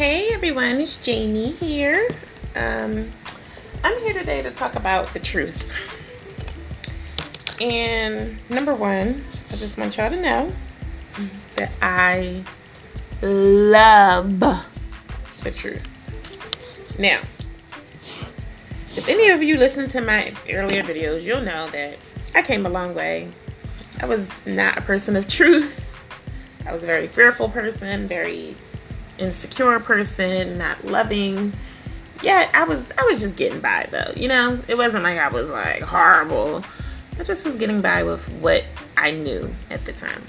Hey everyone, it's Jamie here. Um, I'm here today to talk about the truth. And number one, I just want y'all to know that I love the truth. Now, if any of you listen to my earlier videos, you'll know that I came a long way. I was not a person of truth. I was a very fearful person, very insecure person, not loving. Yet I was I was just getting by though. You know, it wasn't like I was like horrible. I just was getting by with what I knew at the time.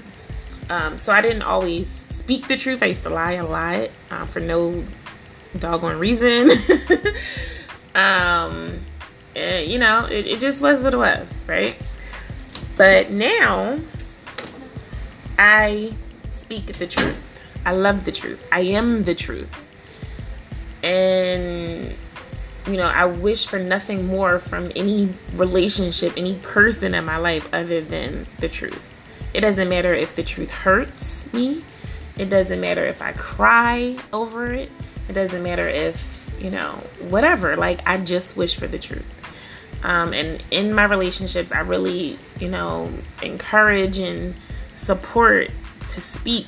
Um, so I didn't always speak the truth. I used to lie a lot uh, for no doggone reason. um, you know, it, it just was what it was, right? But now I speak the truth. I love the truth. I am the truth. And you know, I wish for nothing more from any relationship, any person in my life other than the truth. It doesn't matter if the truth hurts me. It doesn't matter if I cry over it. It doesn't matter if, you know, whatever. Like, I just wish for the truth. Um, and in my relationships, I really, you know, encourage and support to speak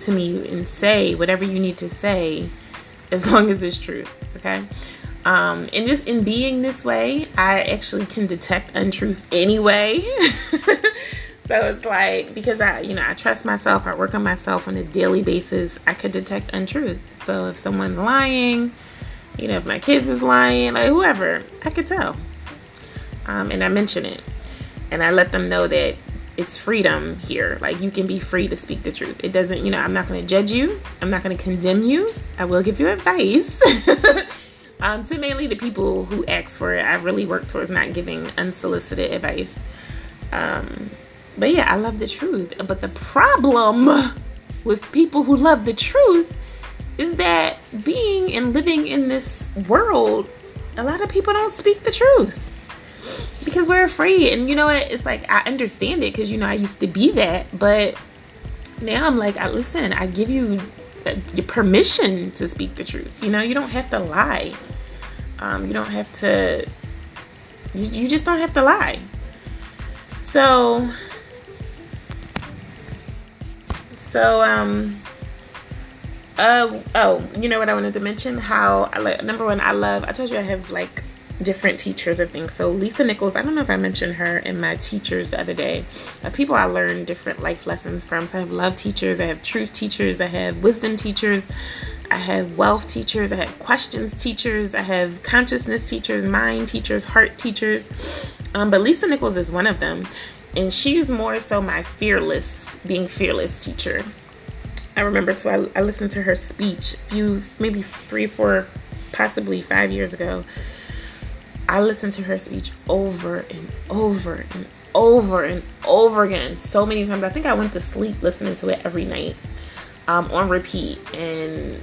to me and say whatever you need to say as long as it's true. Okay. Um, and just in being this way, I actually can detect untruth anyway. so it's like because I, you know, I trust myself, I work on myself on a daily basis, I could detect untruth. So if someone's lying, you know, if my kids is lying, like whoever, I could tell. Um, and I mention it. And I let them know that it's freedom here. Like you can be free to speak the truth. It doesn't, you know, I'm not going to judge you. I'm not going to condemn you. I will give you advice. um, to mainly the people who ask for it, I really work towards not giving unsolicited advice. Um, but yeah, I love the truth. But the problem with people who love the truth is that being and living in this world, a lot of people don't speak the truth because we're afraid. And you know what? It's like I understand it because you know I used to be that, but now I'm like, I listen. I give you uh, your permission to speak the truth. You know, you don't have to lie. Um, you don't have to. You, you just don't have to lie. So. So um. Uh oh, you know what I wanted to mention? How I like number one, I love. I told you I have like different teachers and things. So Lisa Nichols, I don't know if I mentioned her in my teachers the other day. Of people I learned different life lessons from. So I have love teachers, I have truth teachers, I have wisdom teachers, I have wealth teachers, I have questions teachers, I have consciousness teachers, mind teachers, heart teachers. Um, but Lisa Nichols is one of them, and she's more so my fearless, being fearless teacher. I remember too. I, I listened to her speech a few, maybe three, four, possibly five years ago I listened to her speech over and over and over and over again so many times. I think I went to sleep listening to it every night um, on repeat, and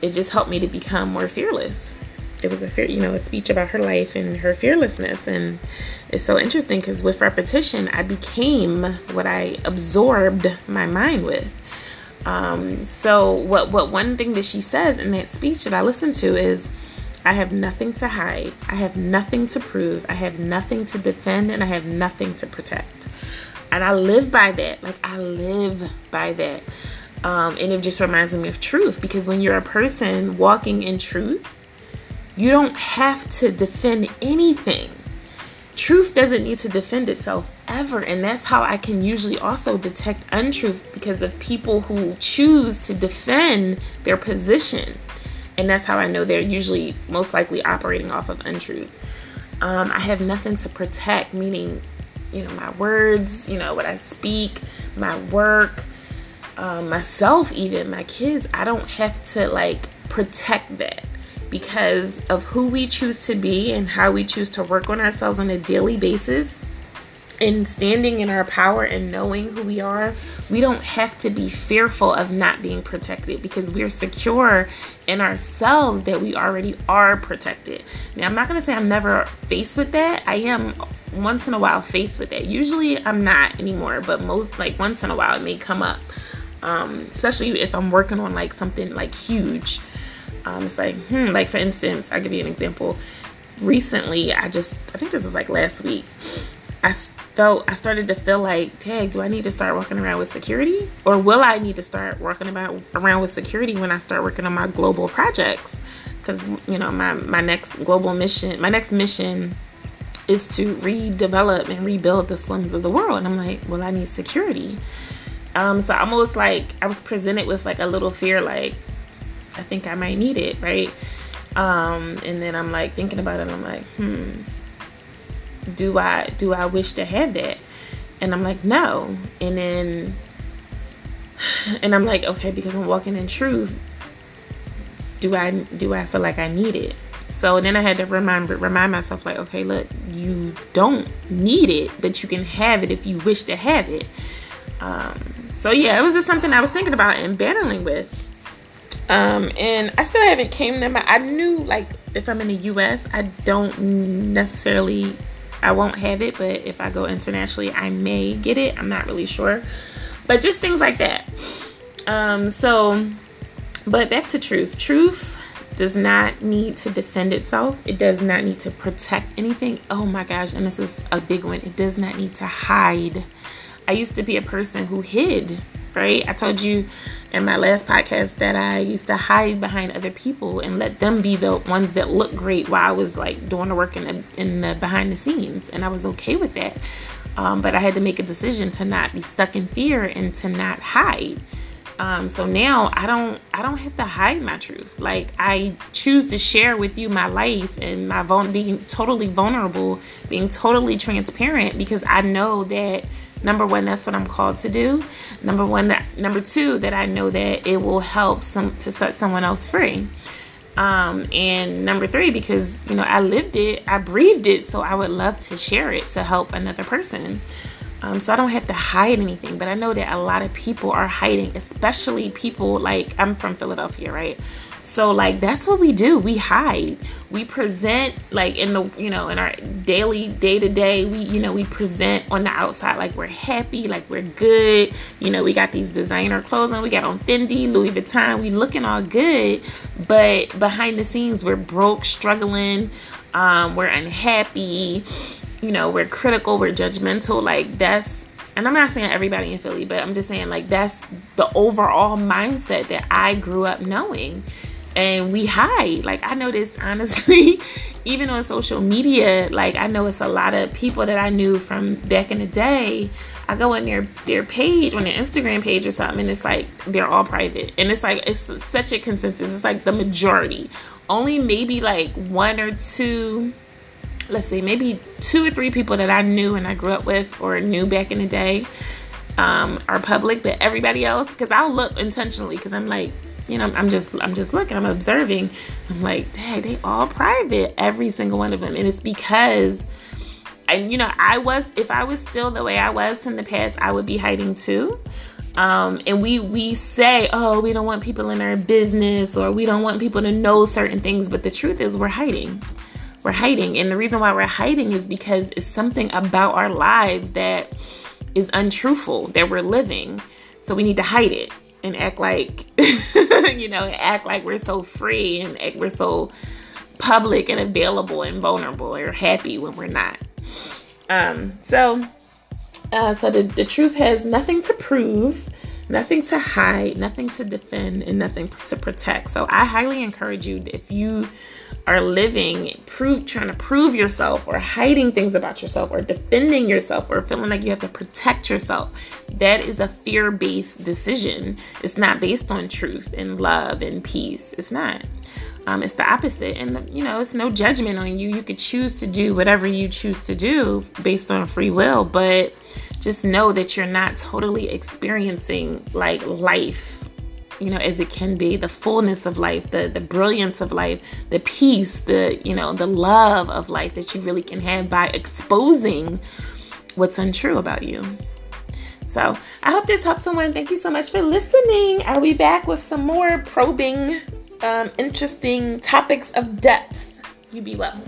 it just helped me to become more fearless. It was a fear, you know, a speech about her life and her fearlessness, and it's so interesting because with repetition, I became what I absorbed my mind with. Um, so what what one thing that she says in that speech that I listened to is I have nothing to hide. I have nothing to prove. I have nothing to defend and I have nothing to protect. And I live by that. Like, I live by that. Um, and it just reminds me of truth because when you're a person walking in truth, you don't have to defend anything. Truth doesn't need to defend itself ever. And that's how I can usually also detect untruth because of people who choose to defend their position and that's how I know they're usually most likely operating off of untruth. Um, I have nothing to protect, meaning, you know, my words, you know, what I speak, my work, um, myself, even my kids. I don't have to like protect that because of who we choose to be and how we choose to work on ourselves on a daily basis and standing in our power and knowing who we are, we don't have to be fearful of not being protected because we're secure in ourselves that we already are protected. Now, I'm not going to say I'm never faced with that. I am once in a while faced with that. Usually I'm not anymore, but most like once in a while it may come up. Um, especially if I'm working on like something like huge. Um, it's like, hmm, like for instance, I'll give you an example. Recently, I just, I think this was like last week, I felt, I started to feel like, tag, do I need to start walking around with security? Or will I need to start walking about around with security when I start working on my global projects? Because, you know, my, my next global mission, my next mission is to redevelop and rebuild the slums of the world. And I'm like, well, I need security. Um, so almost like I was presented with like a little fear, like I think I might need it, right? Um, and then I'm like thinking about it. I'm like, hmm, do I do I wish to have that? And I'm like, no. And then, and I'm like, okay, because I'm walking in truth. Do I do I feel like I need it? So then I had to remind remind myself, like, okay, look, you don't need it, but you can have it if you wish to have it. Um, so yeah, it was just something I was thinking about and battling with. Um, and I still haven't came to my. I knew like if I'm in the U.S., I don't necessarily, I won't have it. But if I go internationally, I may get it. I'm not really sure. But just things like that. Um, so, but back to truth. Truth does not need to defend itself. It does not need to protect anything. Oh my gosh, and this is a big one. It does not need to hide. I used to be a person who hid, right? I told you in my last podcast that I used to hide behind other people and let them be the ones that look great while I was like doing the work in the, in the behind the scenes, and I was okay with that. Um, but I had to make a decision to not be stuck in fear and to not hide. Um, so now I don't I don't have to hide my truth. Like I choose to share with you my life and my vul- being totally vulnerable, being totally transparent because I know that number one that's what I'm called to do. Number one that number two that I know that it will help some to set someone else free. Um, and number three, because you know I lived it, I breathed it, so I would love to share it to help another person. Um, so I don't have to hide anything, but I know that a lot of people are hiding, especially people like I'm from Philadelphia, right? So like that's what we do. We hide. We present like in the you know in our daily day to day. We you know we present on the outside like we're happy, like we're good. You know we got these designer clothes on. We got on Fendi, Louis Vuitton. We looking all good, but behind the scenes we're broke, struggling. Um, we're unhappy you know, we're critical, we're judgmental. Like that's and I'm not saying everybody in Philly, but I'm just saying like that's the overall mindset that I grew up knowing. And we hide. Like I know this honestly, even on social media, like I know it's a lot of people that I knew from back in the day. I go in their their page on their Instagram page or something, and it's like they're all private. And it's like it's such a consensus. It's like the majority. Only maybe like one or two let's say maybe two or three people that I knew and I grew up with or knew back in the day um, are public, but everybody else, because I'll look intentionally because I'm like, you know, I'm just I'm just looking, I'm observing. I'm like, dang, they all private, every single one of them, and it's because. And you know, I was if I was still the way I was in the past, I would be hiding too. Um, and we we say, oh, we don't want people in our business, or we don't want people to know certain things, but the truth is, we're hiding we're hiding. And the reason why we're hiding is because it's something about our lives that is untruthful that we're living. So we need to hide it and act like, you know, act like we're so free and act we're so public and available and vulnerable or happy when we're not. Um, so, uh, so the, the truth has nothing to prove, nothing to hide, nothing to defend, and nothing to protect. So I highly encourage you if you are living prove trying to prove yourself or hiding things about yourself or defending yourself or feeling like you have to protect yourself that is a fear-based decision. It's not based on truth and love and peace. It's not. Um, it's the opposite. And you know it's no judgment on you. You could choose to do whatever you choose to do based on free will but just know that you're not totally experiencing like life you know as it can be the fullness of life the the brilliance of life the peace the you know the love of life that you really can have by exposing what's untrue about you. So i hope this helps someone. Thank you so much for listening. I'll be back with some more probing um, interesting topics of depth. You be well